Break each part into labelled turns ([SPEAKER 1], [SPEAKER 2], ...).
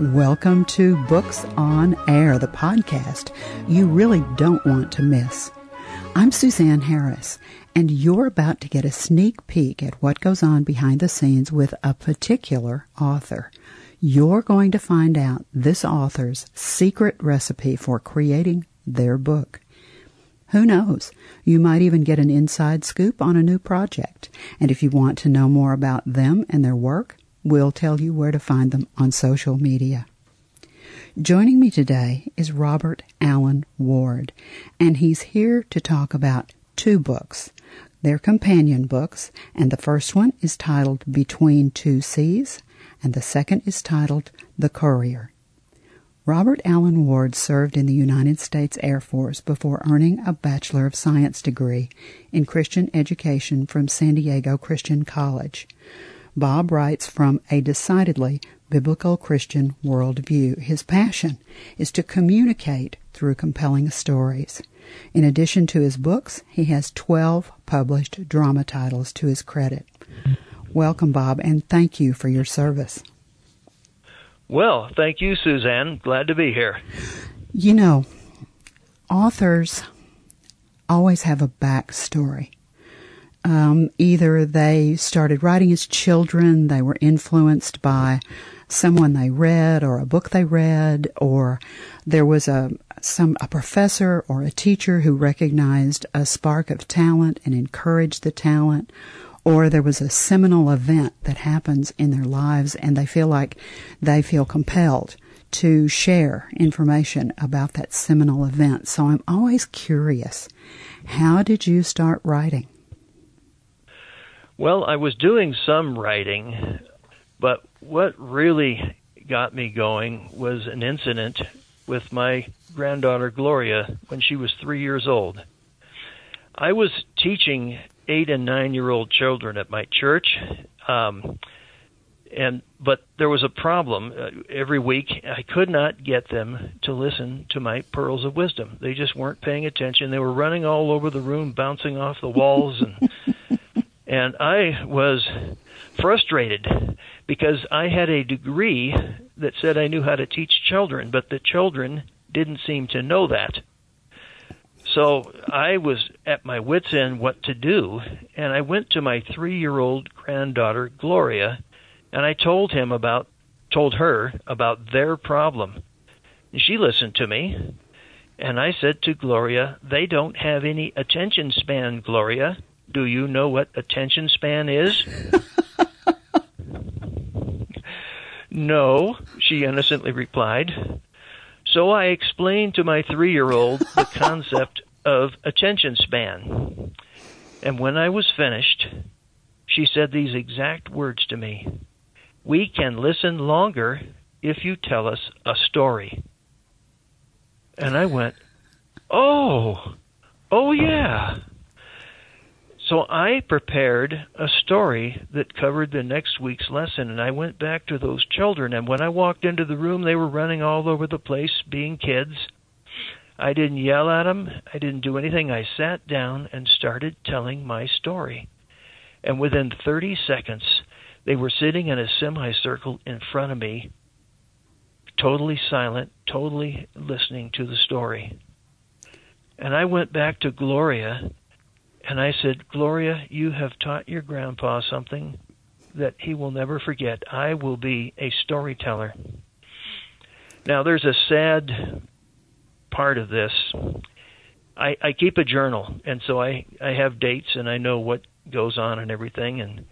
[SPEAKER 1] Welcome to Books on Air, the podcast you really don't want to miss. I'm Suzanne Harris, and you're about to get a sneak peek at what goes on behind the scenes with a particular author. You're going to find out this author's secret recipe for creating their book. Who knows? You might even get an inside scoop on a new project. And if you want to know more about them and their work, We'll tell you where to find them on social media. Joining me today is Robert Alan Ward, and he's here to talk about two books. They're companion books, and the first one is titled Between Two Seas, and the second is titled The Courier. Robert Alan Ward served in the United States Air Force before earning a Bachelor of Science degree in Christian Education from San Diego Christian College. Bob writes from a decidedly biblical Christian worldview. His passion is to communicate through compelling stories. In addition to his books, he has 12 published drama titles to his credit. Welcome, Bob, and thank you for your service.
[SPEAKER 2] Well, thank you, Suzanne. Glad to be here.
[SPEAKER 1] You know, authors always have a backstory. Um, either they started writing as children, they were influenced by someone they read or a book they read, or there was a some a professor or a teacher who recognized a spark of talent and encouraged the talent, or there was a seminal event that happens in their lives and they feel like they feel compelled to share information about that seminal event. So I'm always curious, how did you start writing?
[SPEAKER 2] Well, I was doing some writing, but what really got me going was an incident with my granddaughter Gloria when she was three years old. I was teaching eight and nine year old children at my church. Um, and but there was a problem uh, every week i could not get them to listen to my pearls of wisdom they just weren't paying attention they were running all over the room bouncing off the walls and and I was frustrated because I had a degree that said I knew how to teach children, but the children didn't seem to know that. So I was at my wits' end what to do, and I went to my three year old granddaughter, Gloria, and I told him about told her about their problem. She listened to me, and I said to Gloria, They don't have any attention span, Gloria. Do you know what attention span is? no, she innocently replied. So I explained to my three year old the concept of attention span. And when I was finished, she said these exact words to me We can listen longer if you tell us a story. And I went, Oh, oh yeah. So I prepared a story that covered the next week's lesson, and I went back to those children. And when I walked into the room, they were running all over the place, being kids. I didn't yell at them, I didn't do anything. I sat down and started telling my story. And within 30 seconds, they were sitting in a semicircle in front of me, totally silent, totally listening to the story. And I went back to Gloria and I said, Gloria, you have taught your grandpa something that he will never forget. I will be a storyteller. Now, there's a sad part of this. I, I keep a journal, and so I, I have dates and I know what goes on and everything. And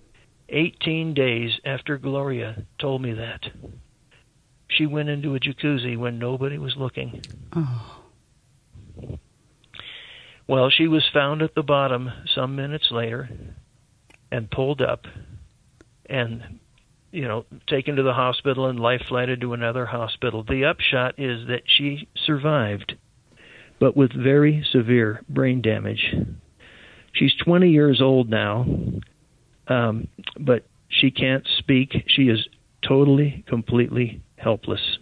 [SPEAKER 2] 18 days after Gloria told me that, she went into a jacuzzi when nobody was looking.
[SPEAKER 1] Oh.
[SPEAKER 2] Well, she was found at the bottom some minutes later and pulled up and you know taken to the hospital and life flighted to another hospital. The upshot is that she survived but with very severe brain damage. She's 20 years old now. Um, but she can't speak. She is totally, completely helpless.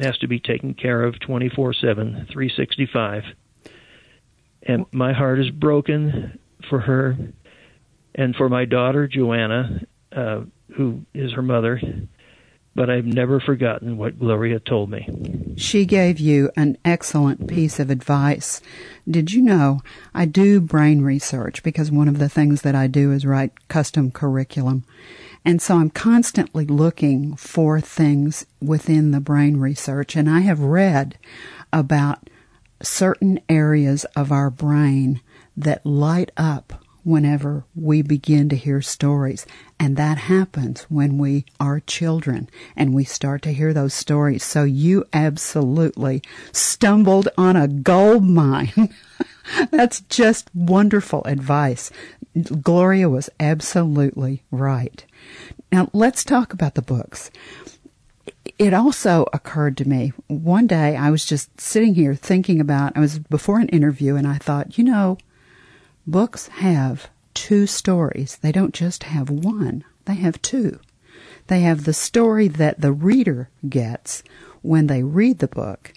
[SPEAKER 2] Has to be taken care of 24 7, 365 and my heart is broken for her and for my daughter Joanna, uh, who is her mother. but I've never forgotten what Gloria told me.
[SPEAKER 1] She gave you an excellent piece of advice. Did you know I do brain research because one of the things that I do is write custom curriculum. And so I'm constantly looking for things within the brain research. And I have read about certain areas of our brain that light up whenever we begin to hear stories. And that happens when we are children and we start to hear those stories. So you absolutely stumbled on a gold mine. That's just wonderful advice. Gloria was absolutely right. Now let's talk about the books. It also occurred to me one day I was just sitting here thinking about, I was before an interview and I thought, you know, Books have two stories. They don't just have one, they have two. They have the story that the reader gets when they read the book,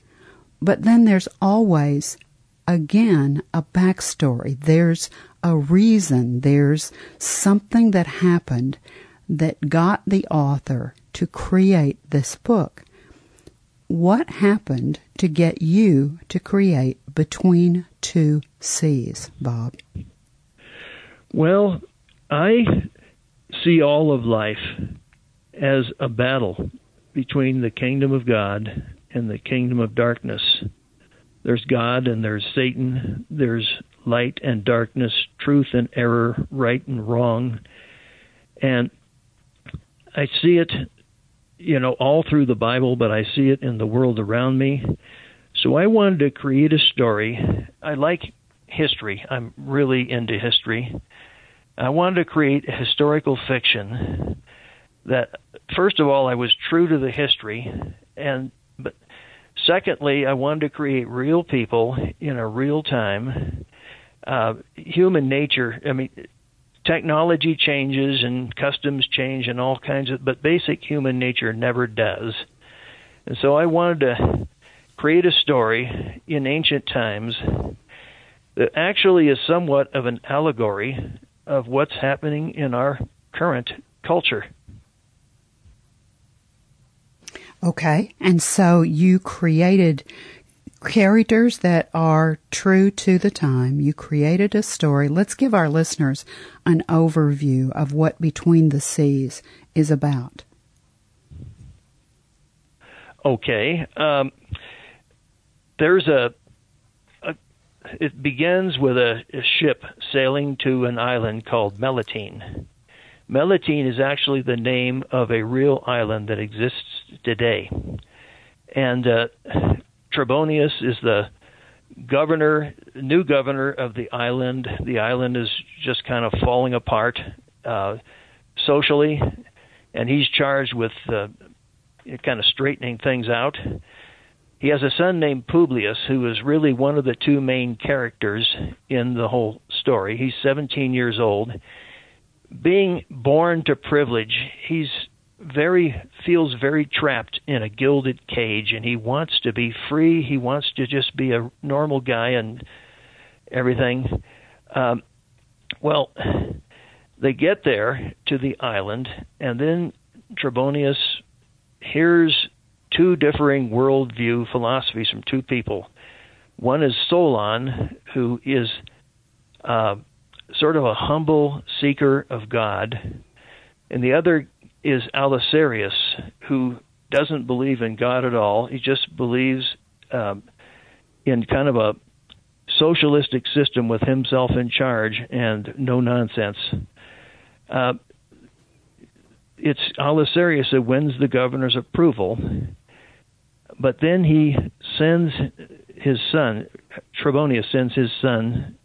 [SPEAKER 1] but then there's always, again, a backstory. There's a reason. There's something that happened that got the author to create this book. What happened to get you to create Between Two Seas, Bob?
[SPEAKER 2] Well, I see all of life as a battle between the kingdom of God and the kingdom of darkness. There's God and there's Satan. There's light and darkness, truth and error, right and wrong. And I see it, you know, all through the Bible, but I see it in the world around me. So I wanted to create a story. I like history. I'm really into history. I wanted to create a historical fiction that first of all I was true to the history and but secondly I wanted to create real people in a real time uh, human nature I mean technology changes and customs change and all kinds of but basic human nature never does and so I wanted to create a story in ancient times that actually is somewhat of an allegory of what's happening in our current culture.
[SPEAKER 1] Okay, and so you created characters that are true to the time. You created a story. Let's give our listeners an overview of what Between the Seas is about.
[SPEAKER 2] Okay. Um, there's a it begins with a, a ship sailing to an island called Melitene. Melitene is actually the name of a real island that exists today. And uh, Trebonius is the governor, new governor of the island. The island is just kind of falling apart uh, socially, and he's charged with uh, kind of straightening things out. He has a son named Publius, who is really one of the two main characters in the whole story. He's 17 years old. Being born to privilege, he's very feels very trapped in a gilded cage and he wants to be free he wants to just be a normal guy and everything um, well they get there to the island and then trebonius hears two differing worldview philosophies from two people. One is Solon, who is uh, sort of a humble seeker of God, and the other is Alasarius, who doesn't believe in God at all. He just believes um, in kind of a socialistic system with himself in charge and no nonsense. Uh, it's Alasarius that wins the governor's approval, but then he sends his son, Trebonius sends his son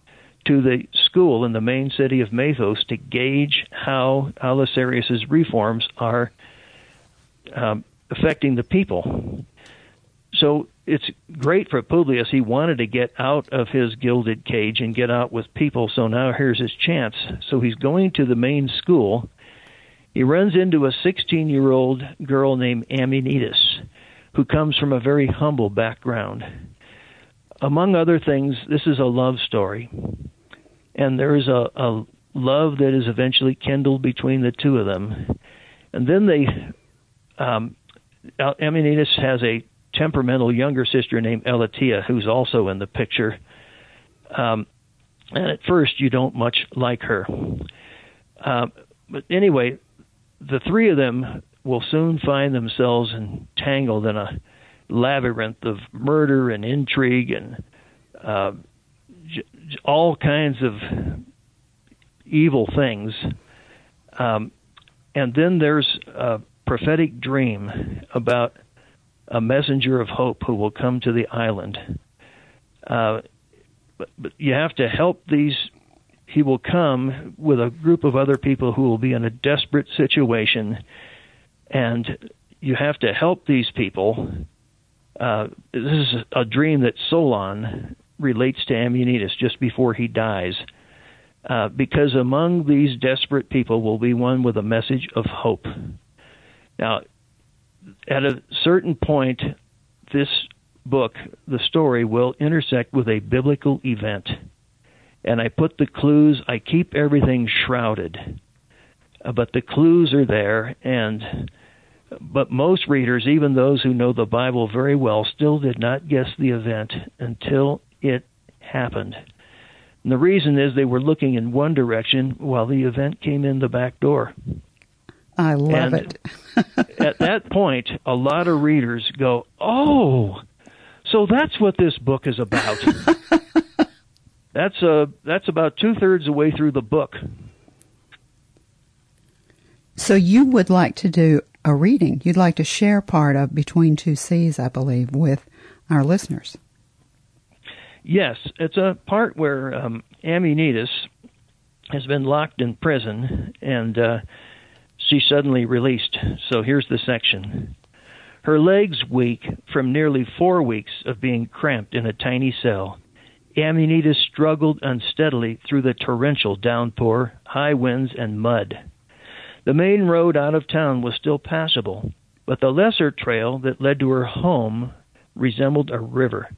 [SPEAKER 2] to the school in the main city of Mathos to gauge how Alasarius's reforms are um, affecting the people. So it's great for Publius. He wanted to get out of his gilded cage and get out with people, so now here's his chance. So he's going to the main school. He runs into a 16 year old girl named Eumenides who comes from a very humble background. Among other things, this is a love story. And there is a, a love that is eventually kindled between the two of them. And then they um, Eumenides has a temperamental younger sister named Elatea, who's also in the picture. Um, and at first, you don't much like her. Uh, but anyway, the three of them will soon find themselves entangled in a labyrinth of murder and intrigue and uh, j- all kinds of evil things. Um, and then there's a prophetic dream about a messenger of hope who will come to the island. Uh, but, but you have to help these. He will come with a group of other people who will be in a desperate situation, and you have to help these people. Uh, this is a dream that Solon relates to Eumenides just before he dies. Uh, because among these desperate people will be one with a message of hope. Now, at a certain point, this book, the story, will intersect with a biblical event. And I put the clues, I keep everything shrouded. Uh, but the clues are there, and but most readers, even those who know the Bible very well, still did not guess the event until it happened. And the reason is they were looking in one direction while the event came in the back door.
[SPEAKER 1] I love
[SPEAKER 2] and
[SPEAKER 1] it.
[SPEAKER 2] at that point, a lot of readers go, "Oh, so that's what this book is about." that's a that's about two thirds of the way through the book.
[SPEAKER 1] So you would like to do a reading? You'd like to share part of Between Two Seas, I believe, with our listeners.
[SPEAKER 2] Yes, it's a part where um, has been locked in prison and uh, she's suddenly released. So here's the section. Her legs weak from nearly four weeks of being cramped in a tiny cell. Eumenides struggled unsteadily through the torrential downpour, high winds, and mud. The main road out of town was still passable, but the lesser trail that led to her home resembled a river.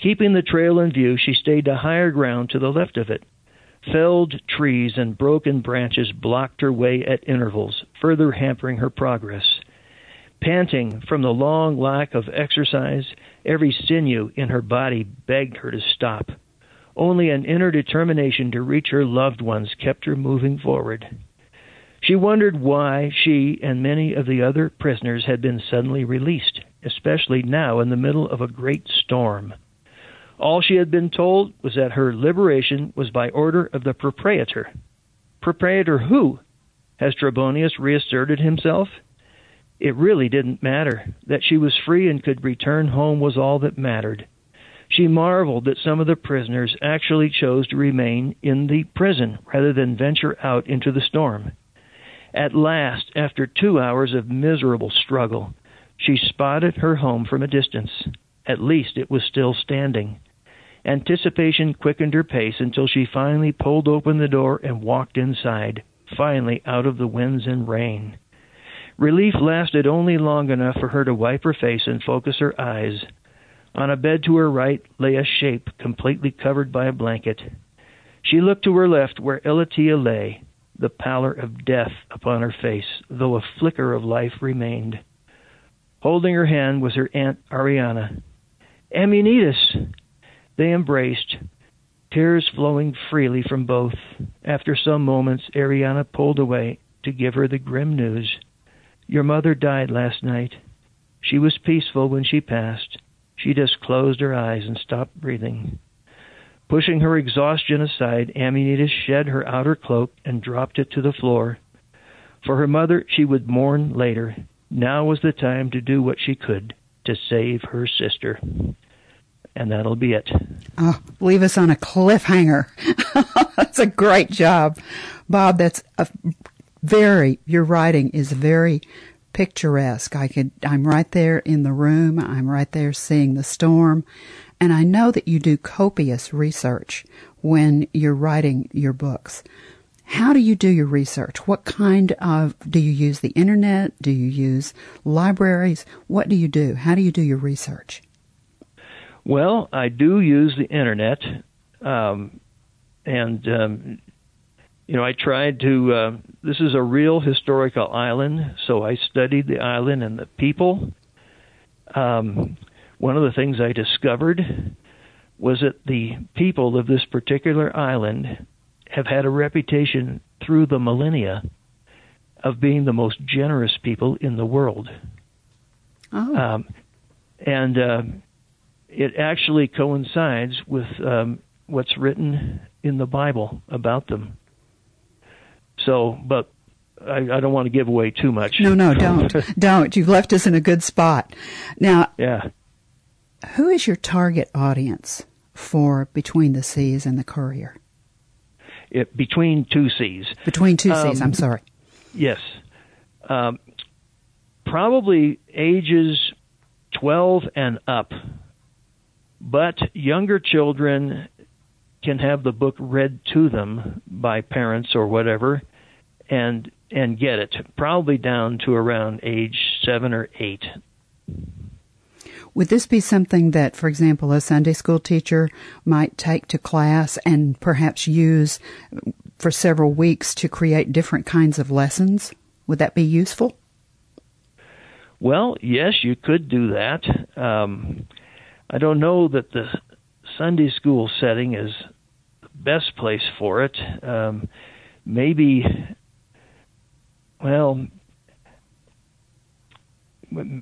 [SPEAKER 2] Keeping the trail in view, she stayed to higher ground to the left of it. Felled trees and broken branches blocked her way at intervals, further hampering her progress. Panting from the long lack of exercise, every sinew in her body begged her to stop. Only an inner determination to reach her loved ones kept her moving forward. She wondered why she and many of the other prisoners had been suddenly released, especially now in the middle of a great storm. All she had been told was that her liberation was by order of the proprietor. Proprietor who? Has Trebonius reasserted himself? It really didn't matter. That she was free and could return home was all that mattered. She marveled that some of the prisoners actually chose to remain in the prison rather than venture out into the storm. At last, after two hours of miserable struggle, she spotted her home from a distance. At least it was still standing. Anticipation quickened her pace until she finally pulled open the door and walked inside, finally out of the winds and rain. Relief lasted only long enough for her to wipe her face and focus her eyes. On a bed to her right lay a shape completely covered by a blanket. She looked to her left where Elatea lay, the pallor of death upon her face, though a flicker of life remained. Holding her hand was her Aunt Ariana. Eumenides! They embraced, tears flowing freely from both. After some moments, Ariana pulled away to give her the grim news. Your mother died last night. She was peaceful when she passed. She just closed her eyes and stopped breathing. Pushing her exhaustion aside, Eumenides shed her outer cloak and dropped it to the floor. For her mother, she would mourn later. Now was the time to do what she could to save her sister and that'll be it.
[SPEAKER 1] Oh, leave us on a cliffhanger. that's a great job, Bob. That's a very. Your writing is very picturesque. I could. I'm right there in the room. I'm right there seeing the storm, and I know that you do copious research when you're writing your books. How do you do your research? What kind of do you use the internet? Do you use libraries? What do you do? How do you do your research?
[SPEAKER 2] Well, I do use the internet, um, and um, you know, I tried to. Uh, this is a real historical island, so I studied the island and the people. Um, one of the things I discovered was that the people of this particular island have had a reputation through the millennia of being the most generous people in the world.
[SPEAKER 1] Oh.
[SPEAKER 2] Um, and uh, it actually coincides with um, what's written in the Bible about them. So, but I, I, don't want to give away too much.
[SPEAKER 1] No, no, don't, don't. You've left us in a good spot. Now,
[SPEAKER 2] yeah.
[SPEAKER 1] Who is your target audience for Between the Seas and the Courier?
[SPEAKER 2] It, between two seas.
[SPEAKER 1] Between two um, seas. I'm sorry.
[SPEAKER 2] Yes. Um, probably ages 12 and up. But younger children can have the book read to them by parents or whatever and and get it probably down to around age 7 or 8
[SPEAKER 1] would this be something that, for example, a Sunday school teacher might take to class and perhaps use for several weeks to create different kinds of lessons? Would that be useful?
[SPEAKER 2] Well, yes, you could do that. Um, I don't know that the Sunday school setting is the best place for it. Um, maybe, well,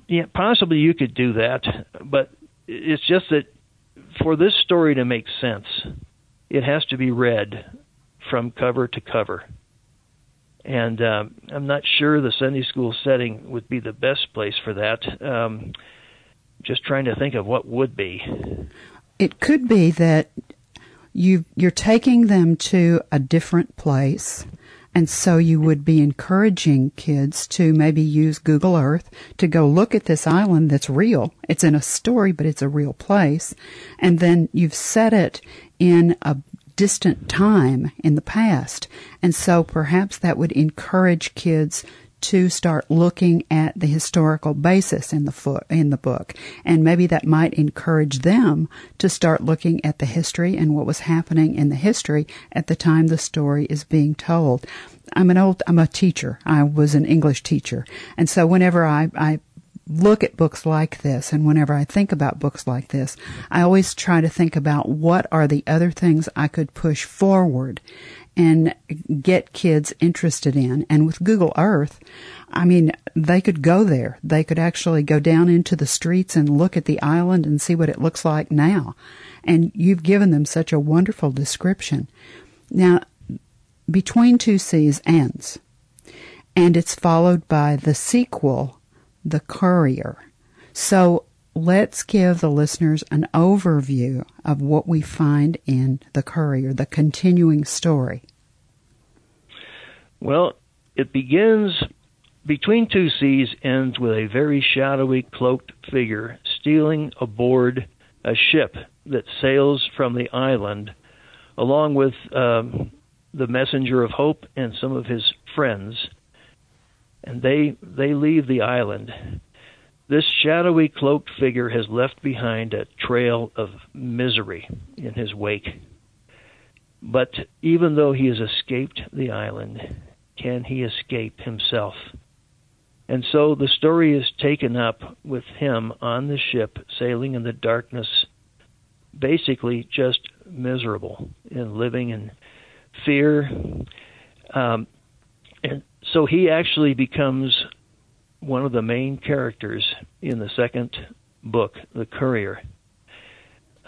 [SPEAKER 2] yeah, possibly you could do that, but it's just that for this story to make sense, it has to be read from cover to cover. And um, I'm not sure the Sunday school setting would be the best place for that. Um, just trying to think of what would be.
[SPEAKER 1] It could be that you you're taking them to a different place and so you would be encouraging kids to maybe use Google Earth to go look at this island that's real. It's in a story, but it's a real place. And then you've set it in a distant time in the past. And so perhaps that would encourage kids to start looking at the historical basis in the fo- in the book, and maybe that might encourage them to start looking at the history and what was happening in the history at the time the story is being told. I'm an old I'm a teacher. I was an English teacher, and so whenever I, I look at books like this and whenever I think about books like this, I always try to think about what are the other things I could push forward and get kids interested in. And with Google Earth, I mean, they could go there. They could actually go down into the streets and look at the island and see what it looks like now. And you've given them such a wonderful description. Now, Between Two Seas ends, and it's followed by the sequel, The Courier. So let's give the listeners an overview of what we find in The Courier, the continuing story.
[SPEAKER 2] Well, it begins between two seas, ends with a very shadowy, cloaked figure stealing aboard a ship that sails from the island, along with um, the messenger of hope and some of his friends. And they they leave the island this shadowy cloaked figure has left behind a trail of misery in his wake. But even though he has escaped the island, can he escape himself? And so the story is taken up with him on the ship, sailing in the darkness, basically just miserable and living in fear. Um, and so he actually becomes one of the main characters in the second book, The Courier.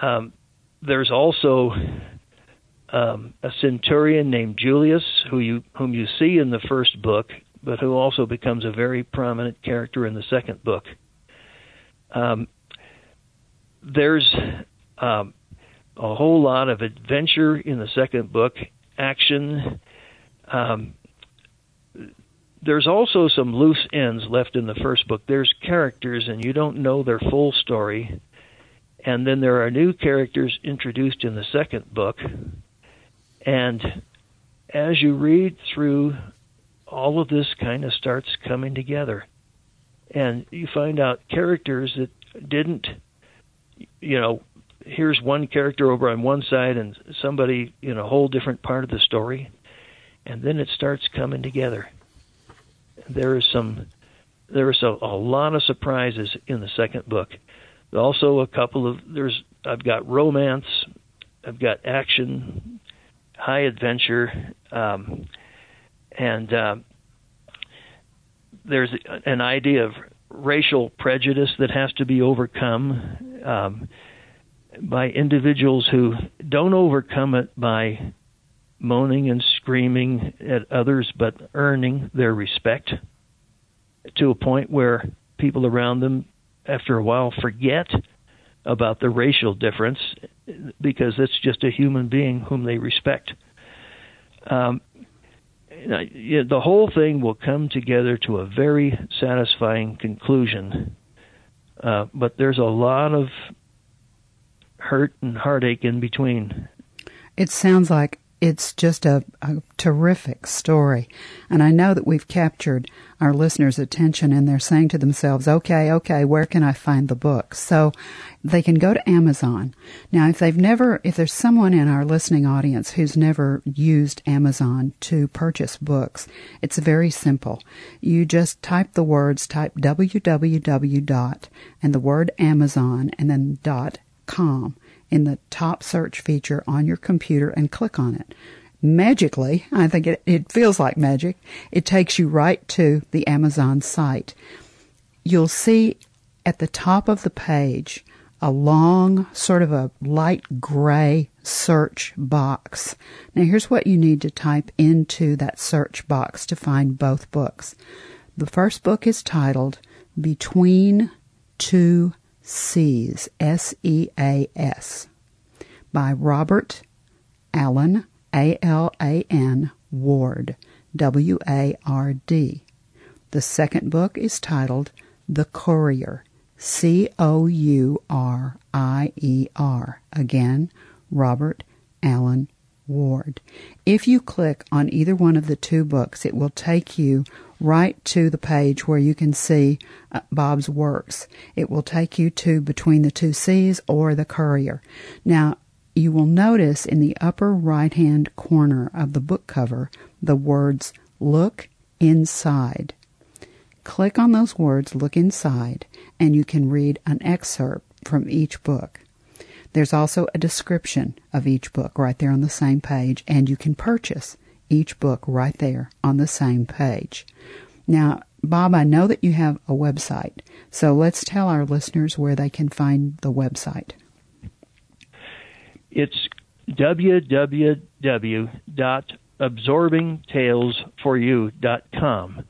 [SPEAKER 2] Um, there's also um, a centurion named Julius, who you whom you see in the first book, but who also becomes a very prominent character in the second book. Um, there's um, a whole lot of adventure in the second book, action. Um, there's also some loose ends left in the first book. There's characters, and you don't know their full story. And then there are new characters introduced in the second book. And as you read through, all of this kind of starts coming together. And you find out characters that didn't, you know, here's one character over on one side and somebody in a whole different part of the story and then it starts coming together. There is some, there is a, a lot of surprises in the second book. Also, a couple of there's I've got romance, I've got action, high adventure, um, and uh, there's an idea of racial prejudice that has to be overcome um, by individuals who don't overcome it by moaning and screaming at others, but earning their respect to a point where people around them, after a while, forget about the racial difference because it's just a human being whom they respect. Um, the whole thing will come together to a very satisfying conclusion. Uh, but there's a lot of hurt and heartache in between.
[SPEAKER 1] It sounds like it's just a, a, terrific story. And I know that we've captured our listeners' attention and they're saying to themselves, okay, okay, where can I find the book? So they can go to Amazon. Now, if they've never, if there's someone in our listening audience who's never used Amazon to purchase books, it's very simple. You just type the words, type www dot and the word Amazon and then dot com in the top search feature on your computer and click on it. Magically, I think it, it feels like magic, it takes you right to the Amazon site. You'll see at the top of the page a long, sort of a light gray search box. Now, here's what you need to type into that search box to find both books. The first book is titled Between Two Seas, S E A S, by Robert Alan, A L A N, Ward, W A R D. The second book is titled The Courier, C O U R I E R. Again, Robert Alan Ward. If you click on either one of the two books, it will take you right to the page where you can see uh, Bob's works. It will take you to Between the Two Seas or The Courier. Now, you will notice in the upper right hand corner of the book cover the words Look Inside. Click on those words, Look Inside, and you can read an excerpt from each book. There's also a description of each book right there on the same page, and you can purchase each book right there on the same page. Now, Bob, I know that you have a website, so let's tell our listeners where they can find the website.
[SPEAKER 2] It's www.absorbingtalesforyou.com.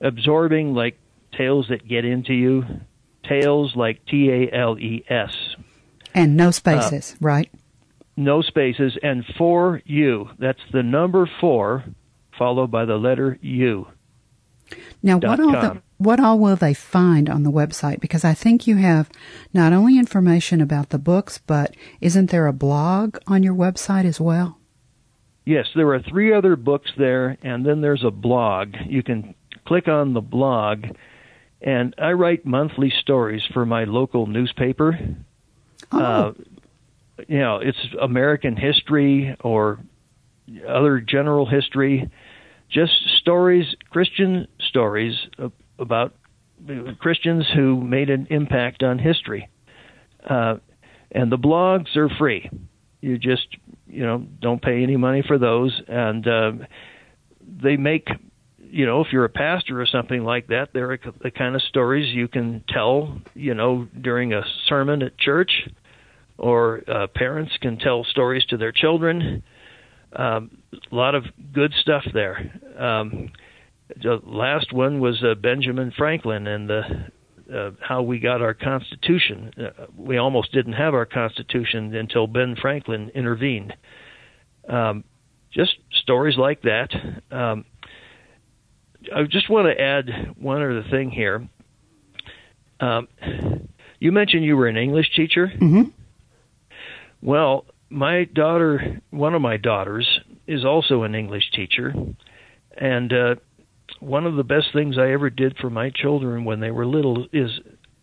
[SPEAKER 2] Absorbing like tales that get into you, tales like T A L E S.
[SPEAKER 1] And no spaces, uh, right?
[SPEAKER 2] No spaces, and for you. That's the number four, followed by the letter U.
[SPEAKER 1] Now, what all, the, what all will they find on the website? Because I think you have not only information about the books, but isn't there a blog on your website as well?
[SPEAKER 2] Yes, there are three other books there, and then there's a blog. You can click on the blog, and I write monthly stories for my local newspaper.
[SPEAKER 1] Oh. Uh,
[SPEAKER 2] you know, it's American history or other general history, just stories, Christian stories about Christians who made an impact on history. Uh, and the blogs are free. You just, you know, don't pay any money for those, and uh, they make, you know, if you're a pastor or something like that, they're the kind of stories you can tell, you know, during a sermon at church or uh, parents can tell stories to their children. Um, a lot of good stuff there. Um, the last one was uh, Benjamin Franklin and the uh, how we got our Constitution. Uh, we almost didn't have our Constitution until Ben Franklin intervened. Um, just stories like that. Um, I just want to add one other thing here. Um, you mentioned you were an English teacher.
[SPEAKER 1] Mm-hmm.
[SPEAKER 2] Well, my daughter, one of my daughters, is also an English teacher, and uh, one of the best things I ever did for my children when they were little is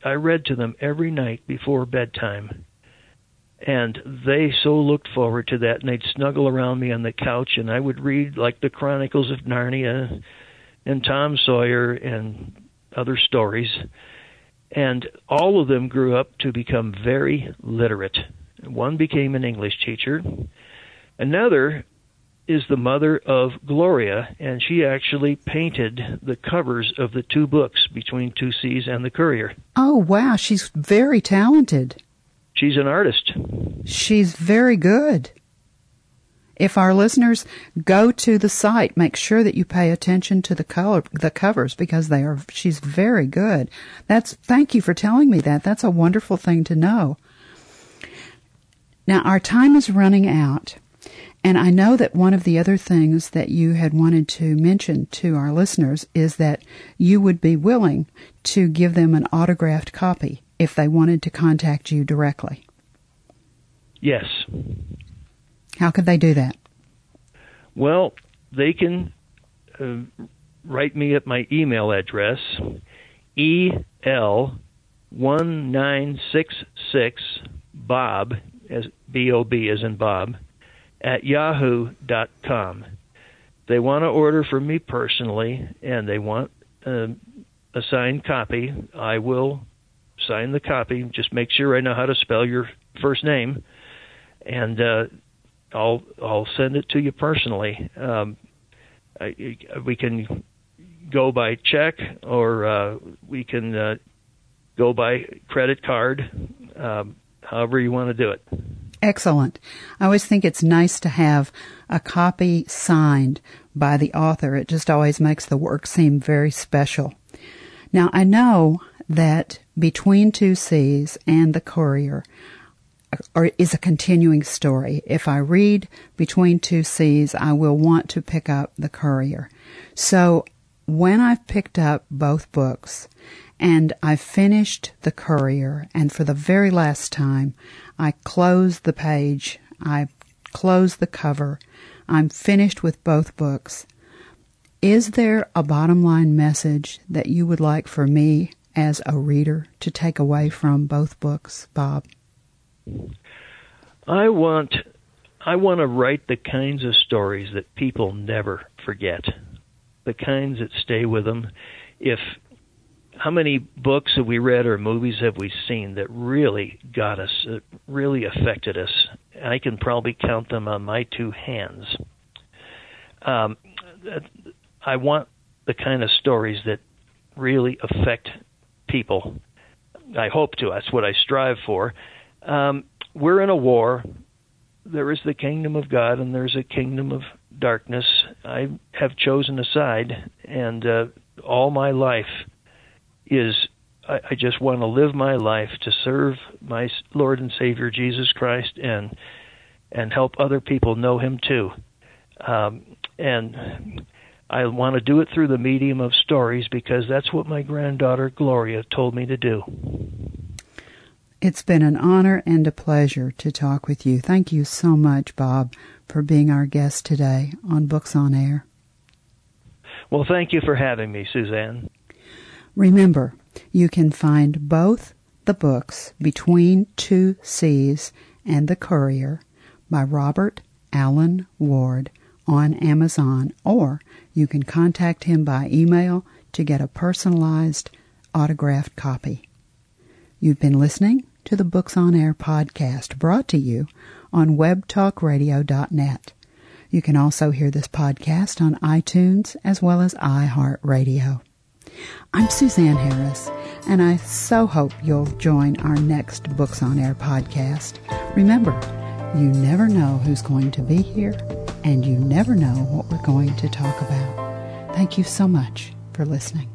[SPEAKER 2] I read to them every night before bedtime. and they so looked forward to that and they'd snuggle around me on the couch and I would read like the Chronicles of Narnia and Tom Sawyer and other stories and all of them grew up to become very literate. One became an English teacher. Another is the mother of Gloria, and she actually painted the covers of the two books, Between Two Seas and The Courier.
[SPEAKER 1] Oh, wow. She's very talented.
[SPEAKER 2] She's an artist.
[SPEAKER 1] She's very good. If our listeners go to the site, make sure that you pay attention to the color, the covers because they are, she's very good. That's, thank you for telling me that. That's a wonderful thing to know. Now our time is running out. And I know that one of the other things that you had wanted to mention to our listeners is that you would be willing to give them an autographed copy if they wanted to contact you directly.
[SPEAKER 2] Yes.
[SPEAKER 1] How could they do that?
[SPEAKER 2] Well, they can uh, write me at my email address, el1966 bob as b o b as in bob at yahoo.com. They want to order from me personally, and they want uh, a signed copy. I will sign the copy. Just make sure I know how to spell your first name, and uh, I'll I'll send it to you personally. Um, I, we can go by check, or uh, we can uh, go by credit card. Um, however you want to do it.
[SPEAKER 1] Excellent. I always think it's nice to have a copy signed by the author. It just always makes the work seem very special. Now, I know that Between Two Seas and The Courier or is a continuing story. If I read Between Two Seas, I will want to pick up The Courier. So when I've picked up both books and I've finished The Courier, and for the very last time, I close the page, I close the cover, I'm finished with both books. Is there a bottom line message that you would like for me as a reader to take away from both books, Bob?
[SPEAKER 2] I want I want to write the kinds of stories that people never forget. The kinds that stay with them. If how many books have we read or movies have we seen that really got us, uh, really affected us? I can probably count them on my two hands. Um, I want the kind of stories that really affect people. I hope to. That's what I strive for. Um, we're in a war. There is the kingdom of God and there's a kingdom of darkness. I have chosen a side, and uh, all my life is I, I just want to live my life to serve my Lord and Savior Jesus Christ and and help other people know Him too. Um, and I want to do it through the medium of stories because that's what my granddaughter Gloria told me to do.
[SPEAKER 1] It's been an honor and a pleasure to talk with you. Thank you so much, Bob, for being our guest today on Books on Air.
[SPEAKER 2] Well, thank you for having me, Suzanne.
[SPEAKER 1] Remember, you can find both the books Between Two Seas and The Courier by Robert Alan Ward on Amazon, or you can contact him by email to get a personalized autographed copy. You've been listening to the Books on Air podcast brought to you on webtalkradio.net. You can also hear this podcast on iTunes as well as iHeartRadio. I'm Suzanne Harris, and I so hope you'll join our next Books on Air podcast. Remember, you never know who's going to be here, and you never know what we're going to talk about. Thank you so much for listening.